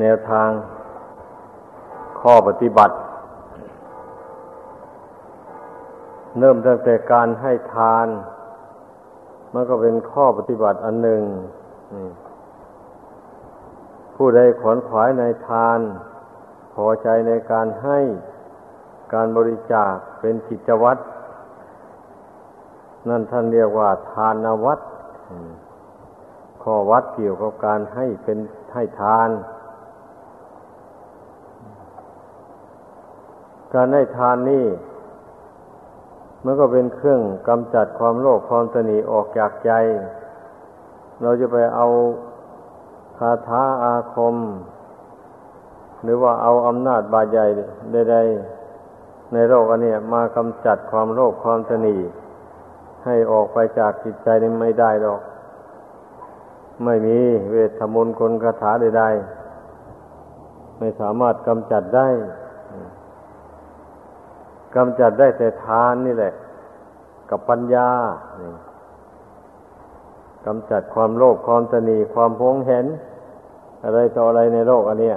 แนวทางข้อปฏิบัติ เริ่มตั้งแต่การให้ทาน มันก็เป็นข้อปฏิบัติอันหนึ่ง ผู้ใดขวนขวายในทาน พอใจในการให้การบริจาคเป็นกิจวัตรนั่นท่านเรียกว่า ทานวัดข้อวัดเกี่ยวกับการให้เป็นให้ทาน การให้ทานนี่มันก็เป็นเครื่องกำจัดความโลภความตนีออกจากใจ เราจะไปเอาคาถาอาคม หรือว่าเอาอำนาจบาใหญ่ใดๆในโลกอันนี้มากำจัดความโลภความตนีให้ออกไปจากจิตใจนี้ไม่ได้หรอก ไม่มีเวทมนต์คนคาถาใดๆไม่สามารถกำจัดได้ กำจัดได้แต่ทานนี่แหละ กับปัญญากำจัดความโลภความตนีความพงเห็น อะไรต่ออะไรในโลกอันเนี้ย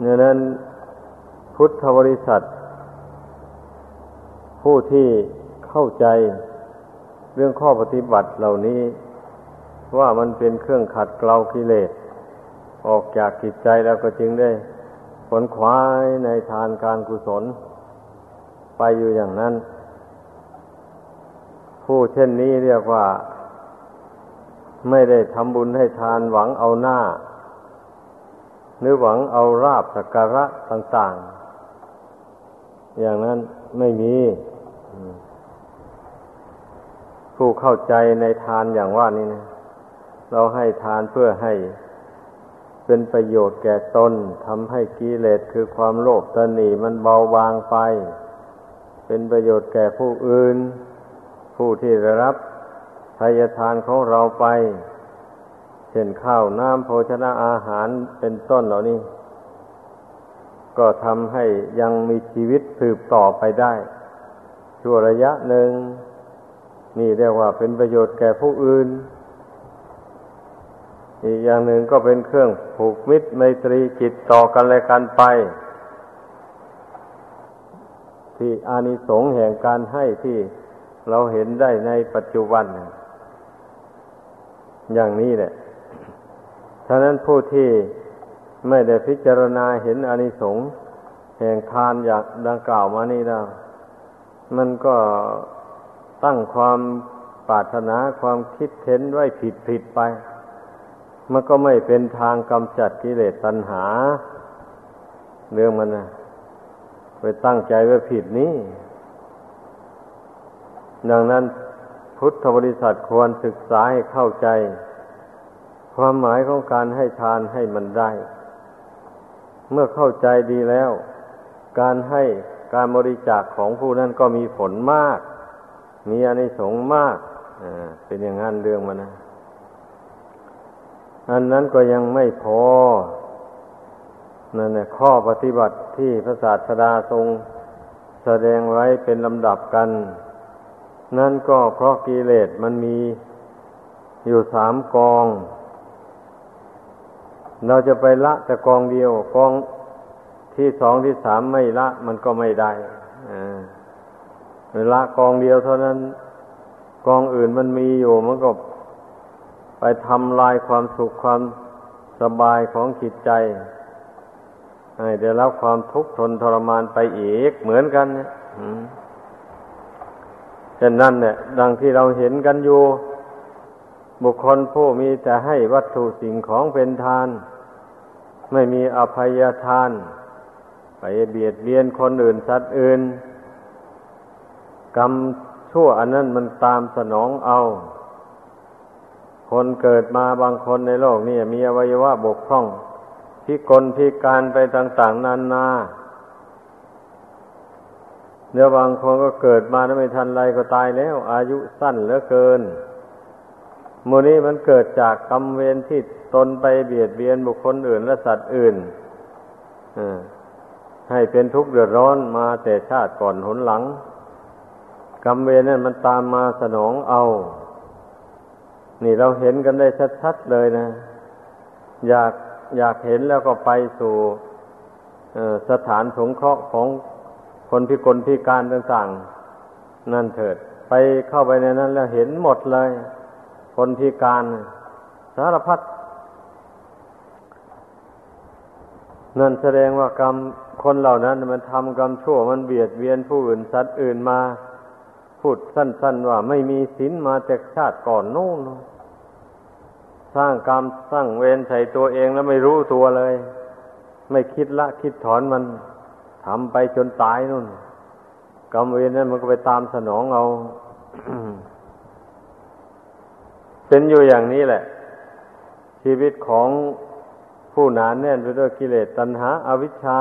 เนี่ยนั้นพุทธบริษัท ผู้ที่เข้าใจเรื่องข้อปฏิบัติเหล่านี้ ว่ามันเป็นเครื่องขัดเกลากิเลส ออกจากจิตใจแล้วก็จึงได้ ผลควายในทานการกุศล ไปอยู่อย่างนั้น ผู้เช่นนี้เรียกว่า ไม่ได้ทำบุญให้ทานหวังเอาหน้า หรือหวังเอาราบสักการะต่าง ๆ อย่างนั้นไม่มีผู้เข้าใจในทานอย่างว่านี้นะ เราให้ทานเพื่อให้ เป็นประโยชน์แก่ตนทำให้กิเลสคือความโลภตนีมันเบาบางไป เป็นประโยชน์แก่ผู้อื่น ผู้ที่ได้รับทายทานของเราไปเช่นข้าวน้ำโภชนะอาหารเป็นต้นเหล่านี้ ก็ทำให้ยังมีชีวิตสืบต่อไปได้ ชั่วระยะหนึ่ง นี่เรียกว่าเป็นประโยชน์แก่ผู้อื่น อีกอย่างหนึ่งก็เป็นเครื่องผูกมิตรไมตรีจิตต่อกันและกันไป ที่อานิสงส์แห่งการให้ที่เราเห็นได้ในปัจจุบัน อย่างนี้แหละฉะนั้นผู้ที่ไม่ได้พิจารณาเห็นอานิสงส์แห่งทานอย่างดังกล่าวมานี้แล้วมันก็ตั้งความปรารถนาความคิดเห็นไว้ผิดผิดไป มันก็ไม่เป็นทางกำจัดกิเลสตัณหา เรื่องมันนะไปตั้งใจไว้ผิดนี้ ดังนั้นพุทธบริษัทควรศึกษาให้เข้าใจ ความหมายของการให้ทานให้มันได้ เมื่อเข้าใจดีแล้ว การให้การบริจาคของผู้นั้นก็มีผลมาก มีอานิสงส์มากเป็นอย่างนั้นเรื่องมันนะ อันนั้นก็ยังไม่พอนั่นแหละข้อปฏิบัติที่พระศาสดาทรงแสดงไว้เป็นลำดับกัน นั่นก็เพราะกิเลสมันมีอยู่สามกอง เราจะไปละแต่กองเดียว กองที่สองที่สามไม่ละ มันก็ไม่ได้อเวลากองเดียวเท่านั้น กองอื่นมันมีอยู่มันก็ ไปทำลายความสุขความสบายของจิตใจ ให้ได้รับความทุกข์ทนทรมานไปอีกเหมือนกันเนี่ยฉะนั้นเนี่ยดังที่เราเห็นกันอยู่ บุคคลผู้มีแต่ให้วัตถุสิ่งของเป็นทาน ไม่มีอภัยทาน ไปเบียดเบียนคนอื่นสัตว์อื่น กรรมชั่วอันนั้นมันตามสนองเอา คนเกิดมาบางคนในโลกนี่มีอวัยวะบกพร่อง พิกลพิการไปต่าง ๆนานาเดี๋ยวบางคนก็เกิดมาแล้วไม่ทันไรก็ตายแล้ว อายุสั้นเหลือเกินมูนี้มันเกิดจากกรรมเวรที่ตนไปเบียดเบียนบุคคลอื่นและสัตว์อื่นให้เป็นทุกข์เดือดร้อนมาแต่ชาติก่อนหนหลัง กรรมเวรนั่นมันตามมาสนองเอา นี่เราเห็นกันได้ชัดๆเลยนะ อยากอยากเห็นแล้วก็ไปสู่สถานสงเคราะห์ของคนพิกลพิการต่างๆ นั่นเถิด ไปเข้าไปในนั้นแล้วเห็นหมดเลย คนพิการสารพัดนั่นแสดงว่ากรรมคนเหล่านั้น มันทำกรรมชั่วมันเบียดเบียนผู้อื่นสัตว์อื่นมา พูดสั้น ๆ ว่าไม่มีศีลมาจากชาติก่อนนู่นสร้างกรรมสร้างเวรใส่ตัวเองแล้วไม่รู้ตัวเลย ไม่คิดละคิดถอนมันทำไปจนตายนู่นกรรมเวรนั้นมันก็ไปตามสนองเอาเป็นอยู่อย่างนี้แหละ ชีวิตของผู้หนานแน่นไปด้วยกิเลสตัณหาอาวิชชา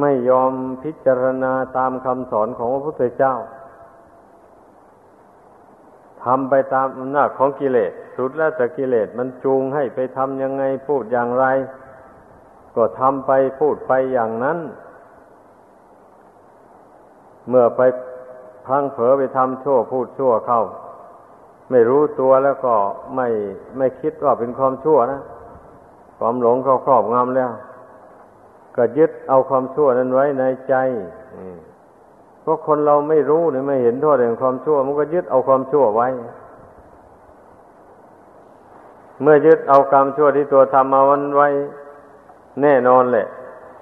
ไม่ยอมพิจารณาตามคำสอนของพระพุทธเจ้า ทำไปตามอำนาจของกิเลส สุดแล้วแต่กิเลสมันจูงให้ไปทำยังไงพูดอย่างไร ก็ทำไปพูดไปอย่างนั้น เมื่อไปพังเผลอไปทำชั่วพูดชั่วเข้า ไม่รู้ตัวแล้วก็ไม่ไม่คิดว่าเป็นความชั่วนะ ความหลงเขาครอบงำแล้ว ก็ยึดเอาความชั่วนั้นไว้ในใจ ราะคนเราไม่รู้เนี่ยไม่เห็นโทษแห่งความชั่ว มันก็ยึดเอาความชั่วไว้ เมื่อยึดเอากรรมชั่วที่ตัวทำมาวันไว้ แน่นอนแหละ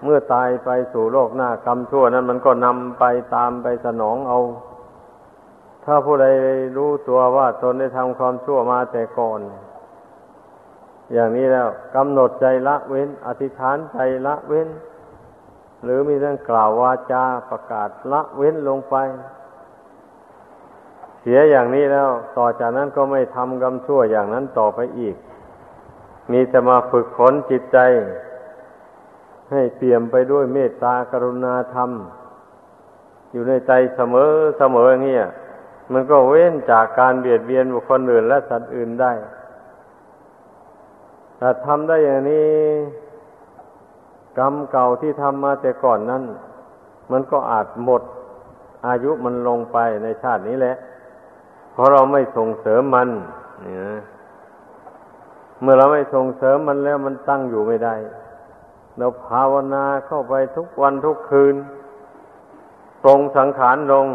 เมื่อตายไปสู่โลกหน้ากรรมชั่วนั้น มันก็นำไปตามไปสนองเอา ถ้าผู้ใดรู้ตัวว่าตนได้ทำความชั่วมาแต่ก่อน อย่างนี้แล้วกำหนดใจละเว้น อธิษฐานใจละเว้น หรือมีเรื่องกล่าววาจาประกาศละเว้นลงไป เสียอย่างนี้แล้ว ต่อจากนั้นก็ไม่ทำกรรมชั่วอย่างนั้นต่อไปอีก มีแต่มาฝึกฝนจิตใจ ให้เปี่ยมไปด้วยเมตตากรุณาธรรม อยู่ในใจเสมอเสมออย่างนี้มันก็เว้นจากการเบียดเบียนบุคคลอื่นและสัตว์อื่นได้ถ้าทำได้อย่างนี้ กรรมเก่าที่ทำมาแต่ก่อนนั้น มันก็อาจหมดอายุมันลงไปในชาตินี้แหละ เพราะเราไม่ส่งเสริมมันเนี่ยเมื่อเราไม่ส่งเสริมมันแล้วมันตั้งอยู่ไม่ได้ เราภาวนาเข้าไปทุกวันทุกคืน ตรงสังขารลง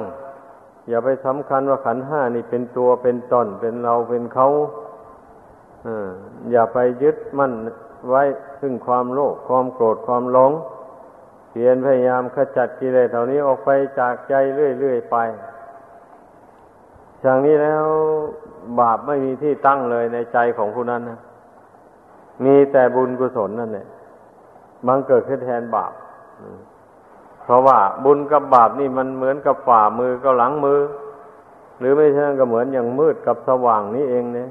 อย่าไปสำคัญว่าขันห้านี่เป็นตัวเป็นตนเป็นเราเป็นเขาอย่าไปยึดมั่น ไว้ซึ่งความโลภความโกรธความหลงเพียรพยายามขจัดกิเลสเหล่านี้ออกไปจากใจเรื่อยๆไปอย่างนี้แล้วบาปไม่มีที่ตั้งเลยในใจของผู้นั้นนะมีแต่บุญกุศลนั่นแหละบังเกิดขึ้นแทนบาปเพราะว่าบุญกับบาปนี่มันเหมือนกับฝ่ามือกับหลังมือ หรือไม่ใช่ก็เหมือนอย่างมืดกับสว่างนี่เองเนี่ย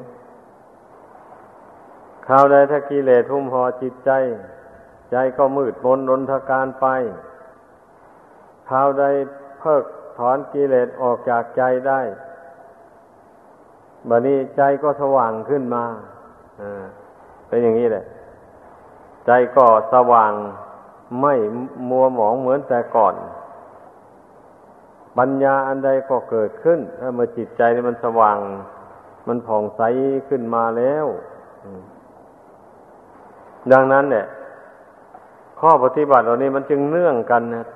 คราวใดถ้ากิเลสทุ่มห่อจิตใจ ใจก็มืดมนดนทการไปคราวใดเพิกถอนกิเลสออกจากใจได้บัดนี้ใจก็สว่างขึ้นมาเป็นอย่างนี้แหละ ใจก็สว่างไม่มัวหมองเหมือนแต่ก่อน ปัญญาอันใดก็เกิดขึ้น ถ้าเมื่อจิตใจมันสว่าง มันผ่องใสขึ้นมาแล้ว ดังนั้นเนี่ย ข้อปฏิบัติเหล่านี้มันจึงเนื่องกันนะ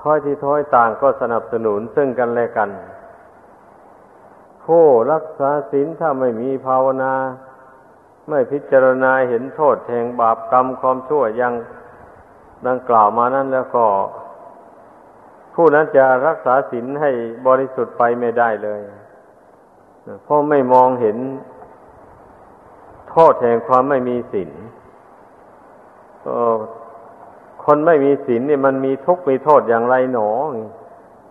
ท้อยที่ท้อยต่างก็สนับสนุนซึ่งกันและกัน ผู้รักษาศีลถ้าไม่มีภาวนา ไม่พิจารณาเห็นโทษแห่งบาปกรรมความชั่วยังดังกล่าวมานั้นแล้วก็ ผู้นั้นจะรักษาศีลให้บริสุทธิ์ไปไม่ได้เลย เพราะไม่มองเห็น โทษแห่งความไม่มีศีลคนไม่มีศีลนี่มันมีทุกข์มีโทษอย่างไรหนอ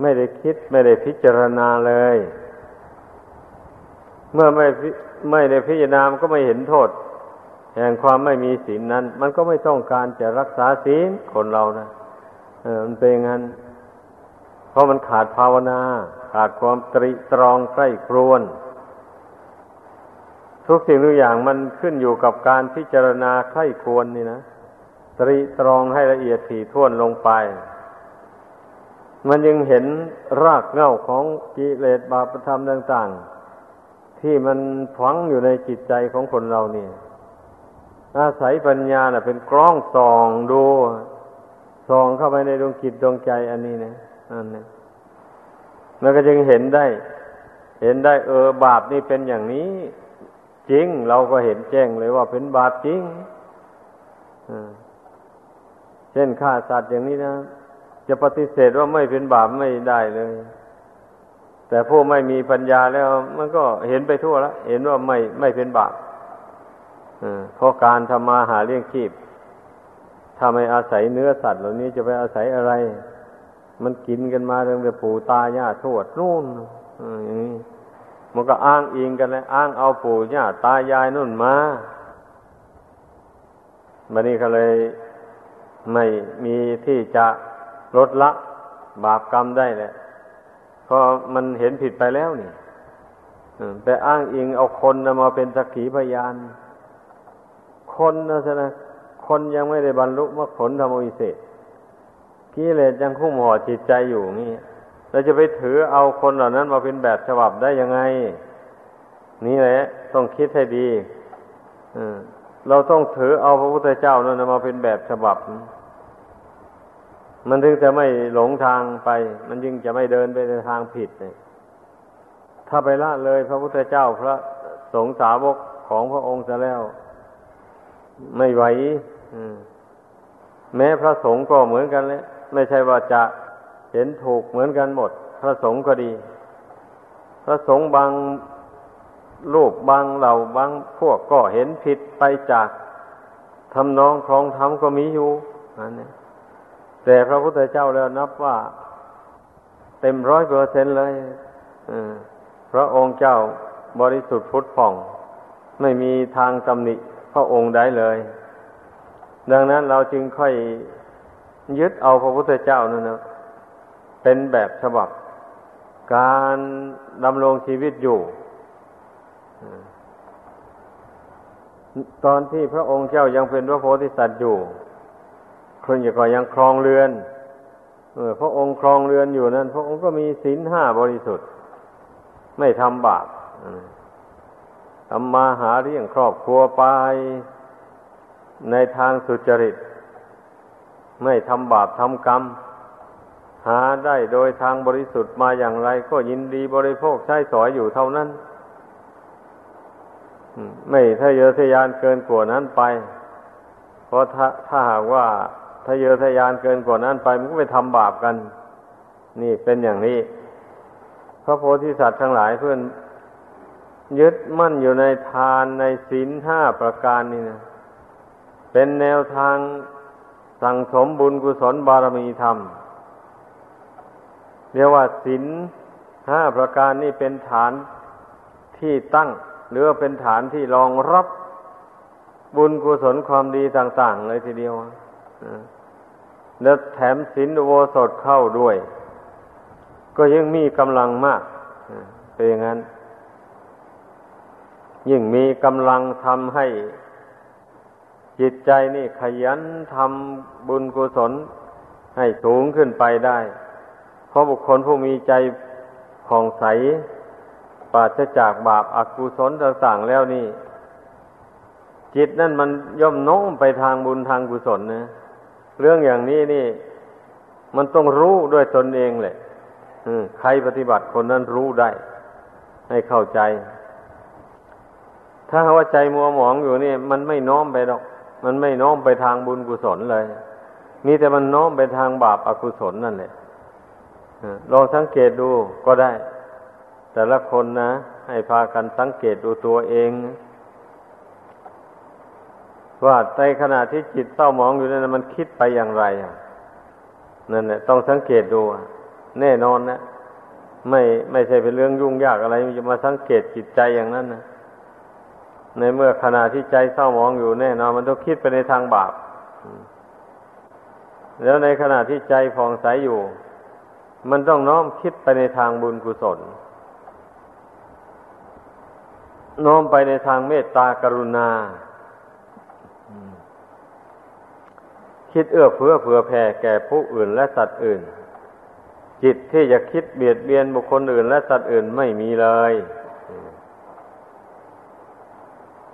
ไม่ได้คิดไม่ได้พิจารณาเลย เมื่อไม่ไม่ได้พิจารณามก็ไม่เห็นโทษ แห่งความไม่มีศีลนั้น มันก็ไม่ต้องการจะรักษาศีลคนเรานะเออมันเป็นงั้น เพราะมันขาดภาวนา ขาดความตรีตรองใกล้ครวน ทุกสิ่งทุกอย่างมันขึ้นอยู่กับการพิจารณาไข้ควรนี่นะตรีตรองให้ละเอียดถี่ถ้วนลงไป มันยังเห็นรากเหง้าของกิเลสบาปธรรมต่างๆ ที่มันฝังอยู่ในจิตใจของคนเราเนี่ยอาศัยปัญญาน่ะ เป็นกล้องส่องดูส่องเข้าไปในดวงจิตดวงใจอันนี้นะนั่นนะมันก็จึงเห็นได้ เห็นได้ เออบาปนี่เป็นอย่างนี้ จริง เราก็เห็นแจ้งเลยว่าเป็นบาปจริงเช่นฆ่าสัตว์อย่างนี้นะ จะปฏิเสธว่าไม่เป็นบาปไม่ได้เลย แต่ผู้ไม่มีปัญญาแล้ว มันก็เห็นไปทั่วแล้วเห็นว่าไม่ไม่เป็นบาปเพราะการทำมาหาเลี้ยงชีพถ้าไม่อาศัยเนื้อสัตว์เหล่านี้จะไปอาศัยอะไร มันกินกันมาตั้งแต่ปู่ตายาทวดนู่นอย่างนี้ มันก็อ้างอิงกันเลยอ้างเอาปู่ย่าตายายนู่นมาบันนี้ก็เลยไม่มีที่จะลดละบาปกรรมได้แหละเพราะมันเห็นผิดไปแล้วนี่แต่อ้างอิงเอาคนมาเป็นสักขีพยาน คนนะสนะคนยังไม่ได้บรรลุมรรคผลธรรมวิเศษกิเลสยังคุ้มห่อจิตใจอยู่นี่ เราจะไปถือเอาคนเหล่านั้นมาเป็นแบบฉบับได้ยังไง นี่แหละ ต้องคิดให้ดีเราต้องถือเอาพระพุทธเจ้านั้นมาเป็นแบบฉบับ มันถึงจะไม่หลงทางไป มันยิ่งจะไม่เดินไปในทางผิดเนี่ยถ้าไปละเลยพระพุทธเจ้าพระสงฆ์สาวกของพระองค์จะแล้ว ไม่ไหวแม้พระสงฆ์ก็เหมือนกันเลยไม่ใช่ว่าจะ เห็นถูกเหมือนกันหมด พระสงฆ์ก็ดี พระสงฆ์บางลูกบางเหล่าบางพวกก็เห็นผิดไปจากทำนองครองธรรมก็มีอยู่อันนี้แต่พระพุทธเจ้าแล้วนับว่า เต็มร้อยเปอร์เซ็นเลยพระองค์เจ้าบริสุทธิ์พุทธผ่อง ไม่มีทางตำหนิพระองค์ใดเลย ดังนั้นเราจึงค่อยยึดเอาพระพุทธเจ้านั่นนะ เป็นแบบฉบับ การดำรงชีวิตอยู่ ตอนที่พระองค์เจ้ายังเป็นพระโพธิสัตว์อยู่คนอย่าก็ยังครองเรือนเออพระองค์ครองเรือนอยู่นั้น พระองค์ก็มีศีลห้าบริสุทธิ์ ไม่ทำบาปทำมาหาเลี้ยงครอบครัวไป ในทางสุจริต ไม่ทำบาปทำกรรม หาได้โดยทางบริสุทธิ์มาอย่างไร ก็ยินดีบริโภคใช้สอยอยู่เท่านั้นไม่ถ้าเยอทะยานเกินกว่านั้นไป เพราะถ้าถ้าหากว่าถ้าเยอทะยานเกินกว่านั้นไป มันก็ไปทำบาปกัน นี่เป็นอย่างนี้ พระโพธิสัตว์ทั้งหลายเพื่อนยึดมั่นอยู่ในทานในศีลห้าประการนี่นะ เป็นแนวทางสั่งสมบุญกุศลบารมีธรรม เรียกว่าศีลห้าประการนี่เป็นฐานที่ตั้ง หรือเป็นฐานที่รองรับบุญกุศลความดีต่าง ๆ เลยทีเดียวแล้วแถมศีลโวสดเข้าด้วย ก็ยังมีกำลังมากเป็นอย่างนั้น ยิ่งมีกำลังทำให้ จิตใจนี่ขยันทำบุญกุศลให้สูงขึ้นไปได้ เพราะบุคคลผู้มีใจผ่องใสปราศจากบาปอากุศลต่างๆแล้วนี่ จิตนั่นมันย่อมโน้มไปทางบุญทางกุศลนะเรื่องอย่างนี้นี่ มันต้องรู้ด้วยตนเองแหละใครปฏิบัติคนนั้นรู้ได้ ให้เข้าใจ ถ้าว่าใจมัวหมองอยู่นี่ มันไม่น้อมไปหรอก มันไม่น้อมไปทางบุญกุศลเลยมีแต่มันน้อมไปทางบาปอากุศลนั่นแหละ ลองสังเกตดูก็ได้ แต่ละคนนะ ให้พากันสังเกตดูตัวเอง ว่าในขณะที่จิตเศร้าหมองอยู่นั้นมันคิดไปอย่างไรนั่นแหละต้องสังเกตดูแน่นอนนะไม่ไม่ใช่เป็นเรื่องยุ่งยากอะไรจะมาสังเกตจิตใจอย่างนั้นนะในเมื่อขณะที่ใจเศร้าหมองอยู่แน่นอนมันต้องคิดไปในทางบาปแล้วในขณะที่ใจผ่องใสอยู่ มันต้องน้อมคิดไปในทางบุญกุศล น้อมไปในทางเมตตากรุณา คิดเอื้อเฟื้อเผื่อแผ่แก่ผู้อื่นและสัตว์อื่น จิตที่จะคิดเบียดเบียนบุคคลอื่น และสัตว์อื่นไม่มีเลย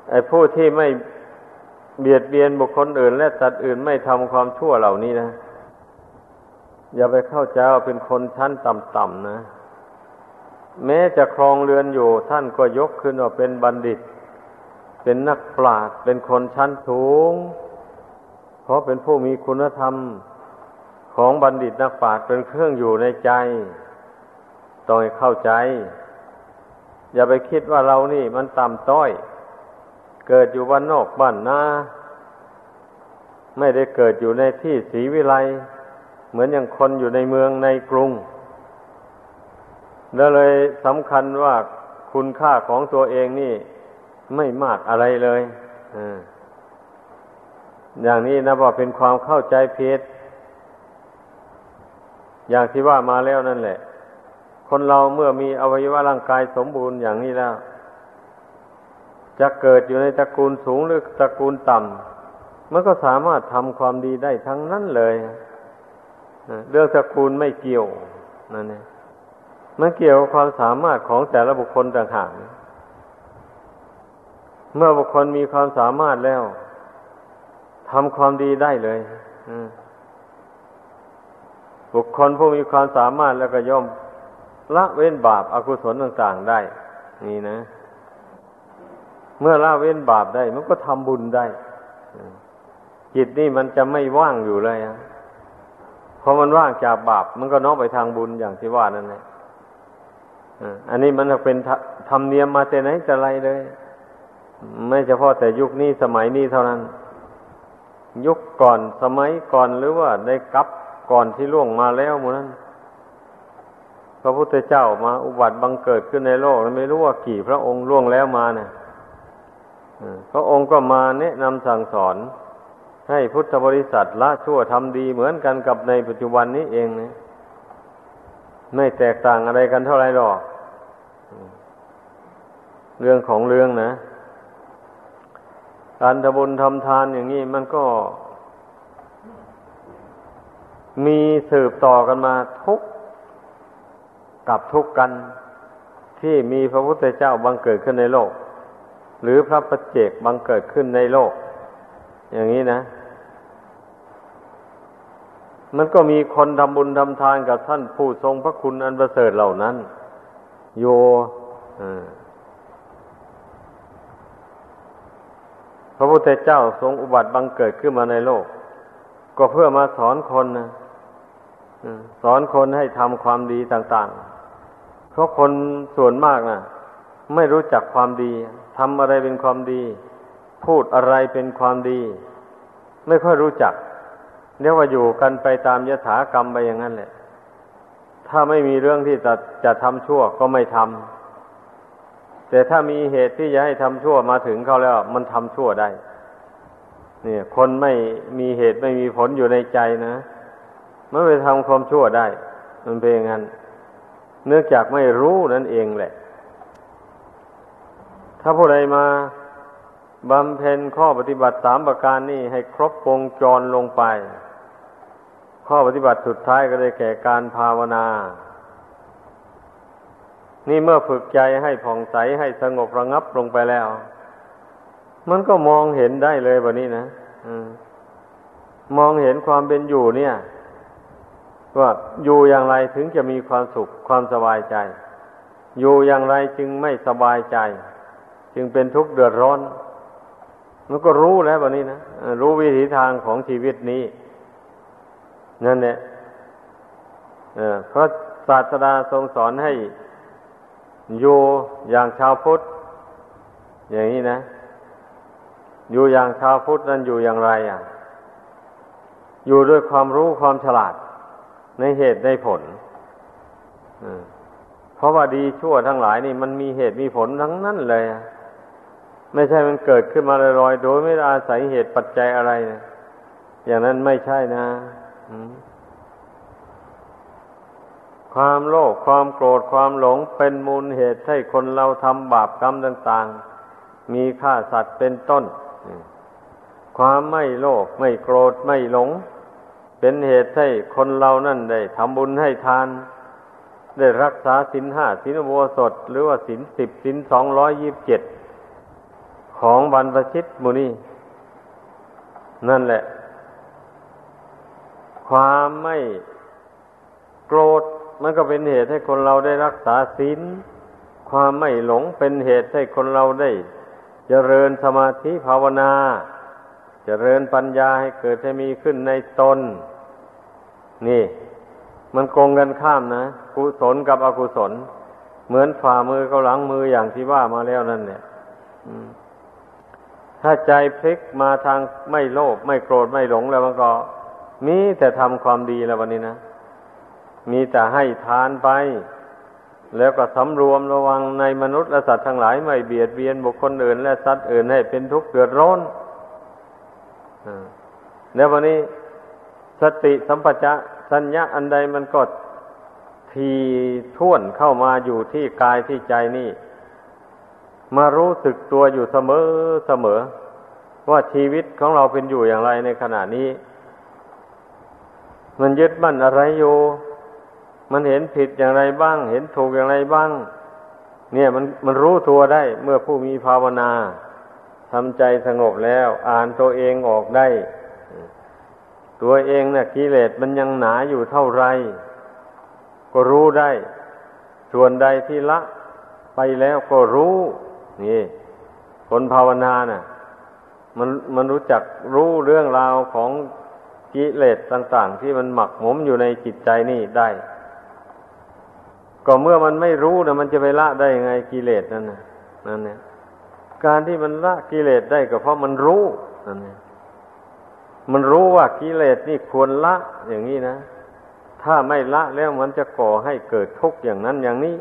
ไอ้ผู้ที่ไม่เบียดเบียนบุคคลอื่น และสัตว์อื่นไม่ทำความชั่วเหล่านี้นะ อย่าไปเข้าใจว่าเป็นคนชั้นต่ำๆนะ แม้จะครองเรือนอยู่ ท่านก็ยกขึ้นว่าเป็นบัณฑิต เป็นนักปราชญ์เป็นคนชั้นสูง เพราะเป็นผู้มีคุณธรรมของบัณฑิตนักปราชญ์เป็นเครื่องอยู่ในใจ ต้องให้เข้าใจ อย่าไปคิดว่าเรานี่มันต่ำต้อย เกิดอยู่บ้านนอกบ้านนาไม่ได้เกิดอยู่ในที่สีวิไล เหมือนอย่างคนอยู่ในเมืองในกรุง แล้วเลยสำคัญว่าคุณค่าของตัวเองนี่ไม่มากอะไรเลยอย่างนี้นะว่าเป็นความเข้าใจผิดอย่างที่ว่ามาแล้วนั่นแหละ คนเราเมื่อมีอวัยวะร่างกายสมบูรณ์อย่างนี้แล้ว จะเกิดอยู่ในตระกูลสูงหรือตระกูลต่ำมันก็สามารถทำความดีได้ทั้งนั้นเลย เรื่องตระกูลไม่เกี่ยวนั่นเองมันเกี่ยวกับความสามารถของแต่ละบุคคลต่างหากเมื่อบุคคลมีความสามารถแล้วทำความดีได้เลยบุคคลผู้มีความสามารถแล้วก็ย่อมละเว้นบาปอากุศลต่างๆได้ นี่นะ เมื่อละเว้นบาปได้ มันก็ทำบุญได้ จิตนี่มันจะไม่ว่างอยู่เลยอะ พอมันว่างจากบาป มันก็น้อมไปทางบุญอย่างที่ว่านั่นแหละอันนี้มันเป็นธรรมเนียมมาแต่ไหนแต่ไรเลย ไม่เฉพาะแต่ยุคนี้สมัยนี้เท่านั้น ยุคก่อนสมัยก่อนหรือว่าในกับก่อนที่ล่วงมาแล้วมูนั้นพระพุทธเจ้ามาอุบัติบังเกิดขึ้นในโลกไม่รู้ว่ากี่พระองค์ล่วงแล้วมาเนี่ยพระองค์ก็มาแนะนำสั่งสอน ให้พุทธบริษัทละชั่วทำดีเหมือนกันกับในปัจจุบันนี้เองนะไม่แตกต่างอะไรกันเท่าไรหรอก เรื่องของเรื่องนะ การทบุญทำทานอย่างนี้มันก็ มีสืบต่อกันมาทุกกับทุกกันที่มีพระพุทธเจ้าบังเกิดขึ้นในโลก หรือพระประเจกบังเกิดขึ้นในโลก อย่างนี้นะ มันก็มีคนทำบุญทำทานกับท่านผู้ทรงพระคุณอันประเสริฐเหล่านั้น โยพระพุทธเจ้าทรงอุบัติบังเกิดขึ้นมาในโลก ก็เพื่อมาสอนคนนะสอนคนให้ทำความดีต่าง ๆ เพราะคนส่วนมากนะ่ะ ไม่รู้จักความดีทำอะไรเป็นความดี พูดอะไรเป็นความดี ไม่ค่อยรู้จักเรียกว่าอยู่กันไปตามยถากรรมไปอย่างนั้นแหละ ถ้าไม่มีเรื่องที่จะจะทำชั่วก็ไม่ทำแต่ถ้ามีเหตุที่จะให้ทำชั่วมาถึงเขาแล้ว มันทำชั่วได้ เนี่ย คนไม่มีเหตุไม่มีผลอยู่ในใจนะมันไปทำความชั่วได้ มันเป็นอย่างนั้น เนื่องจากไม่รู้นั่นเองแหละ ถ้าผู้ใดมา บำเพ็ญข้อปฏิบัติสามประการนี้ให้ครบวงจรลงไป ข้อปฏิบัติสุดท้ายก็ได้แก่การภาวนา นี่เมื่อฝึกใจให้ผ่องใสให้สงบระงับลงไปแล้ว มันก็มองเห็นได้เลยแบบนี้นะมองเห็นความเป็นอยู่เนี่ย ว่าอยู่อย่างไรถึงจะมีความสุขความสบายใจ อยู่อย่างไรจึงไม่สบายใจ จึงเป็นทุกข์เดือดร้อน มันก็รู้แล้วแบบนี้นะรู้วิถีทางของชีวิตนี้นั่นแหละเพราะศาสดาทรงสอนให้อยู่อย่างชาวพุทธ อย่างนี้นะ อยู่อย่างชาวพุทธนั้นอยู่อย่างไรอะ อยู่ด้วยความรู้ความฉลาด ในเหตุในผลเพราะว่าดีชั่วทั้งหลายนี่ มันมีเหตุมีผลทั้งนั้นเลย ไม่ใช่มันเกิดขึ้นมาลอยๆโดยไม่อาศัยเหตุปัจจัยอะไรนะอย่างนั้นไม่ใช่นะความโลภความโกรธความหลงเป็นมูลเหตุให้คนเราทำบาปกรรมต่าง ๆ มีฆ่าสัตว์เป็นต้น ความไม่โลภไม่โกรธไม่หลง เป็นเหตุให้คนเรานั่นได้ทำบุญให้ทาน ได้รักษาสินห้าสินโวสดหรือว่าสินสิบสินสองร้อยยิบเจ็ด ของบรรพชิตมุนีนั่นแหละ ความไม่โกรธมันก็เป็นเหตุให้คนเราได้รักษาศีลความไม่หลงเป็นเหตุให้คนเราได้ เจริญสมาธิภาวนา เจริญปัญญาให้เกิดให้มีขึ้นในตน นี่ มันโกงกันข้ามนะกุศลกับอกุศล เหมือนฝ่ามือกับหลังมืออย่างที่ว่ามาแล้วนั่นเนี่ย ถ้าใจพลิกมาทางไม่โลภไม่โกรธไม่หลงแล้วมันก็ มีแต่ทำความดีแล้ววันนี้นะ มีแต่ให้ทานไป แล้วก็สำรวมระวังในมนุษย์และสัตว์ทั้งหลายไม่เบียดเบียนบุคคลอื่น และสัตว์อื่นให้เป็นทุกข์เดือดร้อนแล้ววันนี้สติสัมปชัญสัญญาอันใดมันก็ทีท่วนเข้ามาอยู่ที่กายที่ใจนี่ มารู้สึกตัวอยู่เสมอเสมอ ว่าชีวิตของเราเป็นอยู่อย่างไรในขณะนี้ มันยึดมั่นอะไรอยู่มันเห็นผิดอย่างไรบ้าง เห็นถูกอย่างไรบ้าง เนี่ยมันมันรู้ตัวได้เมื่อผู้มีภาวนาทำใจสงบแล้ว อ่านตัวเองออกได้ ตัวเองนะ่ะกิเลสมันยังหนาอยู่เท่าไร ก็รู้ได้ ส่วนใดที่ละไปแล้วก็รู้ นี่คนภาวนานะ่ะ มันมันรู้จักรู้เรื่องราวของกิเลสต่าง ๆ ที่มันหมักหมมอยู่ในจิตใจนี่ได้ก็เมื่อมันไม่รู้นะมันจะไปละได้ยังไงกิเลสนั่นนะนั่นเนี่ยการที่มันละกิเลสได้ก็เพราะมันรู้นั่นเนี่ยมันรู้ว่ากิเลสนี่ควรละอย่างนี้นะ ถ้าไม่ละแล้วมันจะก่อให้เกิดทุกข์อย่างนั้นอย่างนี้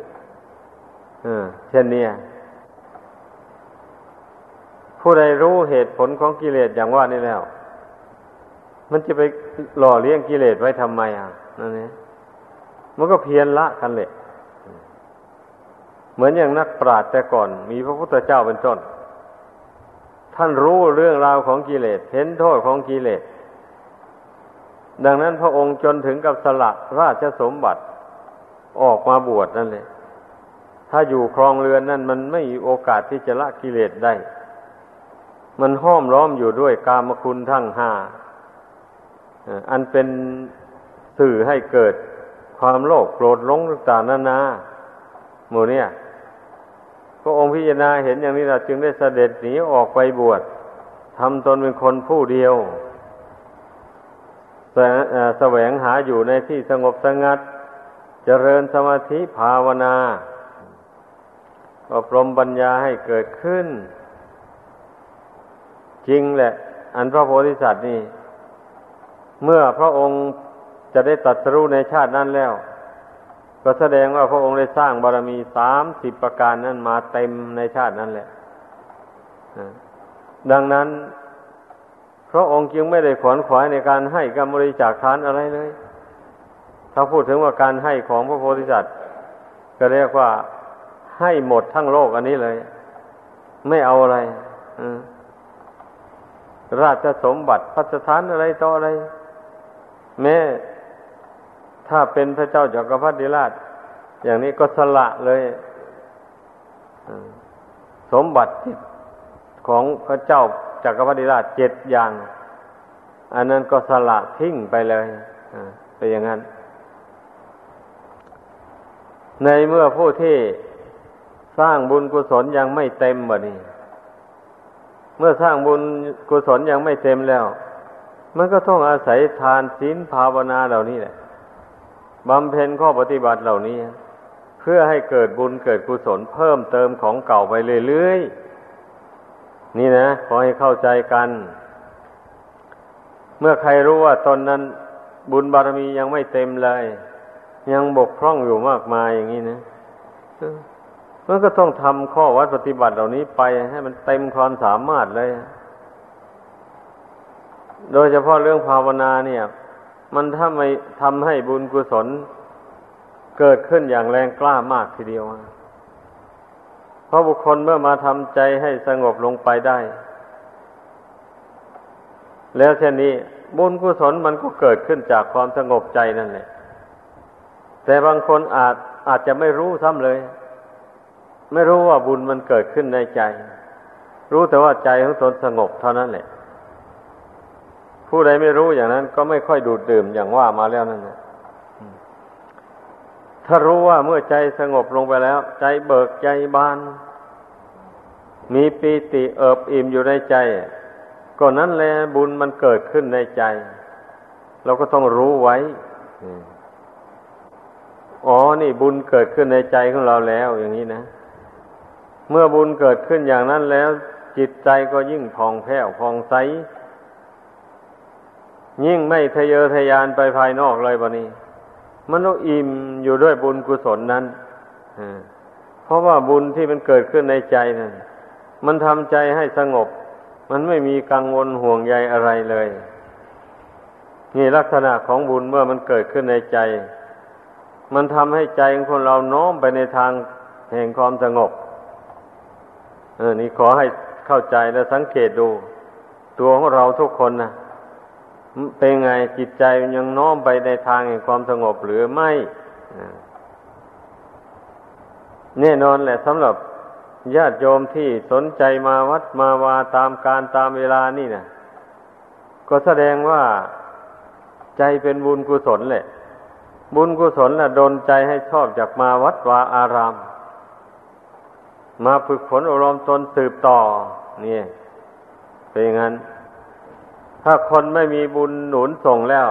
เออ เช่นนี้ ผู้ใดรู้เหตุผลของกิเลสอย่างว่านี่แล้ว มันจะไปหล่อเลี้ยงกิเลสไว้ทำไมอะนั่นเนี่มันก็เพียรละกันเลยเหมือนอย่างนักปราชญ์แต่ก่อน มีพระพุทธเจ้าเป็นต้น ท่านรู้เรื่องราวของกิเลสเห็นโทษของกิเลส ดังนั้นพระองค์จนถึงกับสละราชสมบัติออกมาบวชนั่นเลยถ้าอยู่ครองเรือนนั่นมันไม่มีโอกาสที่จะละกิเลสได้ มันห้อมล้อมอยู่ด้วยกามคุณทั้งห้าอันเป็นสื่อให้เกิดความโลภโกรธหลงต่างๆนานาหมู่เนี่ยพระองค์พิจารณาเห็นอย่างนี้เราจึงได้เสด็จหนีออกไปบวชทำตนเป็นคนผู้เดียวแสวงหาอยู่ในที่สงบสงัด เจริญสมาธิภาวนาอบรมปัญญาให้เกิดขึ้น จริงแหละ อันพระโพธิสัตว์นี่ เมื่อพระองค์จะได้ตัดสู้ในชาตินั้นแล้ว ก็แสดงว่าพระองค์ได้สร้างบารมีสามสิบประการนั้นมาเต็มในชาตินั้นแหละดังนั้น พระองค์จึงไม่ได้ขวนขวายในการให้การบริจาคทานอะไรเลย ถ้าพูดถึงว่าการให้ของพระโพธิสัตว์ก็เรียกว่าให้หมดทั้งโลกอันนี้เลย ไม่เอาอะไร ราชสมบัติพัฒฐานอะไรต่ออะไร แม้ถ้าเป็นพระเจ้าจักรพรรดิราช อย่างนี้ก็สละเลยสมบัติของพระเจ้าจักรพรรดิราชเจ็ดอย่าง อันนั้นก็สละทิ้งไปเลยเป็นอย่างนั้น ในเมื่อผู้ที่สร้างบุญกุศลยังไม่เต็มบ่นี้ เมื่อสร้างบุญกุศลยังไม่เต็มแล้ว มันก็ต้องอาศัยทานศีลภาวนาเหล่านี้แหละบำเพ็ญข้อปฏิบัติเหล่านี้ เพื่อให้เกิดบุญเกิดกุศลเพิ่มเติมของเก่าไปเรื่อยๆนี่นะขอให้เข้าใจกัน เมื่อใครรู้ว่าตนนั้นบุญบารมียังไม่เต็มเลย ยังบกพร่องอยู่มากมายอย่างนี้นะ มันก็ต้องทำข้อวัดปฏิบัติเหล่านี้ไปให้มันเต็มความสามารถเลย โดยเฉพาะเรื่องภาวนาเนี่ย มันถ้าไม่ทำให้บุญกุศล เกิดขึ้นอย่างแรงกล้ามากทีเดียว เพราะบุคคลเมื่อมาทำใจให้สงบลงไปได้ แล้วเช่นนี้บุญกุศลมันก็เกิดขึ้นจากความสงบใจนั่นแหละแต่บางคนอาจอาจจะไม่รู้ซ้ำเลย ไม่รู้ว่าบุญมันเกิดขึ้นในใจ รู้แต่ว่าใจของตนสงบเท่านั้นแหละ ผู้ใดไม่รู้อย่างนั้น ก็ไม่ค่อยดูดดื่มอย่างว่ามาแล้วนั่นนะถ้ารู้ว่าเมื่อใจสงบลงไปแล้ว ใจเบิกใจบาน มีปีติเอิบอิ่มอยู่ในใจก็นั้นแหละบุญมันเกิดขึ้นในใจ เราก็ต้องรู้ไว้อ๋อ นี่บุญเกิดขึ้นในใจของเราแล้วอย่างนี้นะ เมื่อบุญเกิดขึ้นอย่างนั้นแล้ว จิตใจก็ยิ่งผ่องแผ้วผ่องใส ยิ่งไม่ทะเยอทะยานไปภายนอกเลยบะนี้ มันต้องอิ่มอยู่ด้วยบุญกุศลนั้นเพราะว่าบุญที่มันเกิดขึ้นในใจนั้น มันทำใจให้สงบ มันไม่มีกังวลห่วงใยอะไรเลย นี่ลักษณะของบุญเมื่อมันเกิดขึ้นในใจ มันทำให้ใจของคนเราโน้มไปในทางแห่งความสงบ เออ นี่ขอให้เข้าใจและสังเกตดู ตัวของเราทุกคนนะเป็นไงจิตใจยังน้อมไปในทางแห่งความสงบหรือไม่แน่นอนแหละสำหรับญาติโยมที่สนใจมาวัดมาวาตามการตามเวลานี่นะก็แสดงว่าใจเป็นบุญกุศลแหละ บุญกุศลน่ะดนใจให้ชอบจากมาวัดวาอาราม มาฝึกฝนอบรมตนสืบต่อ นี่เป็นอย่างนั้น ถ้าคนไม่มีบุญหนุนส่งแล้ว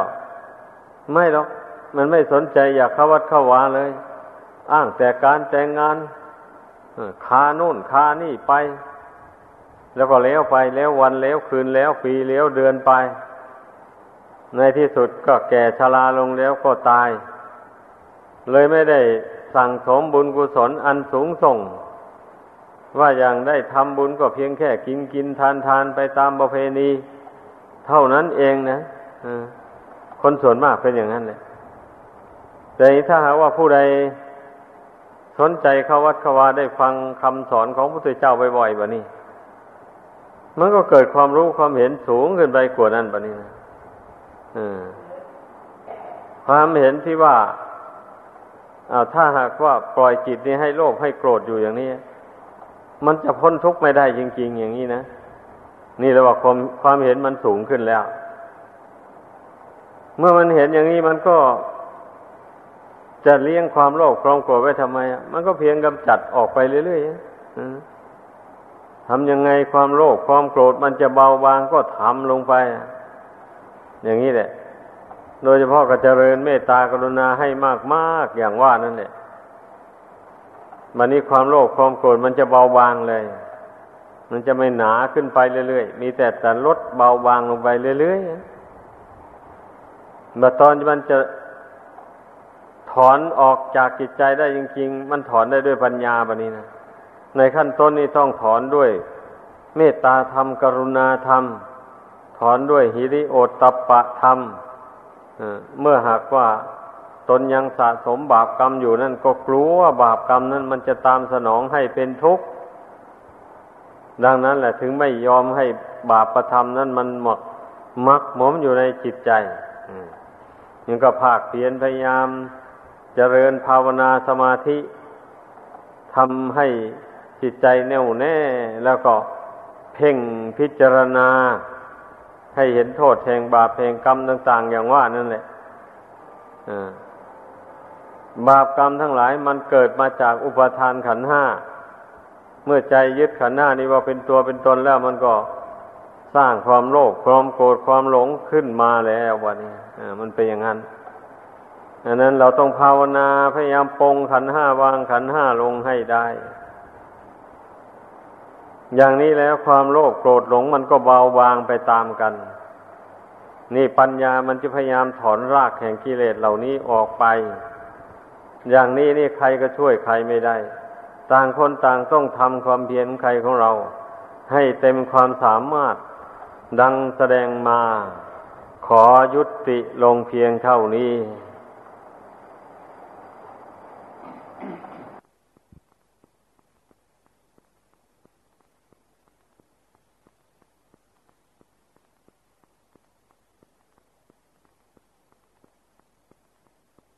ไม่หรอก มันไม่สนใจอยากเข้าวัดเข้าวาเลย อ้างแต่การแต่งงานคาโน่นคานี่ไป แล้วก็เลี้ยวไปแล้ววันแล้วคืนแล้วปีแล้วเดือนไป ในที่สุดก็แก่ชราลงแล้วก็ตาย เลยไม่ได้สั่งสมบุญกุศลอันสูงส่ง ว่าอย่างได้ทำบุญก็เพียงแค่กินกินทานทานไปตามประเพณี เท่านั้นเองนะคนส่วนมากเป็นอย่างนั้นเลยแต่ถ้าหากว่าผู้ใดสนใจเข้าวัดเข้าวาได้ฟังคำสอนของพระพุทธเจ้าบ่อยๆแบบนี้ มันก็เกิดความรู้ความเห็นสูงขึ้นไปกว่านั้นแบบนี้นะความเห็นที่ว่าอาถ้าหากว่าปล่อยจิตนี้ให้โลภให้โกรธอยู่อย่างนี้ มันจะพ้นทุกข์ไม่ได้จริง ๆ อย่างนี้นะ นี่เราว่าความความเห็นมันสูงขึ้นแล้ว เมื่อมันเห็นอย่างนี้มันก็ จะเลี้ยงความโลภความโกรธไว้ทำไม มันก็เพียงกำจัดออกไปเรื่อยๆทำยังไงความโลภความโกรธมันจะเบาบางก็ทำลงไป อย่างนี้แหละ โดยเฉพาะก็เจริญเมตตากรุณาให้มากมากอย่างว่านั่นแหละ มันนี้ความโลภความโกรธมันจะเบาบางเลย มันจะไม่หนาขึ้นไปเรื่อยๆ มีแต่แต่ลดเบาบางลงไปเรื่อยๆเมื่อตอนมันจะถอนออกจากจิตใจได้จริง ๆ มันถอนได้ด้วยปัญญาแบบนี้นะ ในขั้นต้นนี้ต้องถอนด้วย เมตตาธรรม กรุณาธรรม ถอนด้วยหิริโอตตปปะธรรม เมื่อหากว่า ตนยังสะสมบาปกรรมอยู่นั่นก็กลัวว่าบาปกรรมนั้นมันจะตามสนองให้เป็นทุกข์ ดังนั้นแหละถึงไม่ยอมให้บาปประทำนั้นมันหมดมักหมมอยู่ในจิตใจยังก็ภาคเพียรพยายามเจริญภาวนาสมาธิทำให้จิตใจแน่วแน่ แล้วก็เพ่งพิจารณา ให้เห็นโทษแห่งบาปแห่งกรรมต่าง ๆ อย่างว่านั่นแหละ บาปกรรมทั้งหลายมันเกิดมาจากอุปทานขันห้า เมื่อใจยึดขันห้านี้ว่าเป็นตัวเป็นตนแล้วมันก็สร้างความโลภความโกรธความหลงขึ้นมาแล้ววันนี้มันเป็นอย่างนั้นดังนั้นเราต้องภาวนาพยายามปรงขันห้าวางขันห้าลงให้ได้ อย่างนี้แล้วความโลภโกรธหลงมันก็เบาบางไปตามกัน นี่ปัญญามันจะพยายามถอนรากแห่งกิเลสเหล่านี้ออกไป อย่างนี้นี่ใครก็ช่วยใครไม่ได้ ต่างคนต่างต้องทำความเพียรใครของเรา ให้เต็มความสามารถ ดังแสดงมา ขอยุติลงเพียงเท่านี้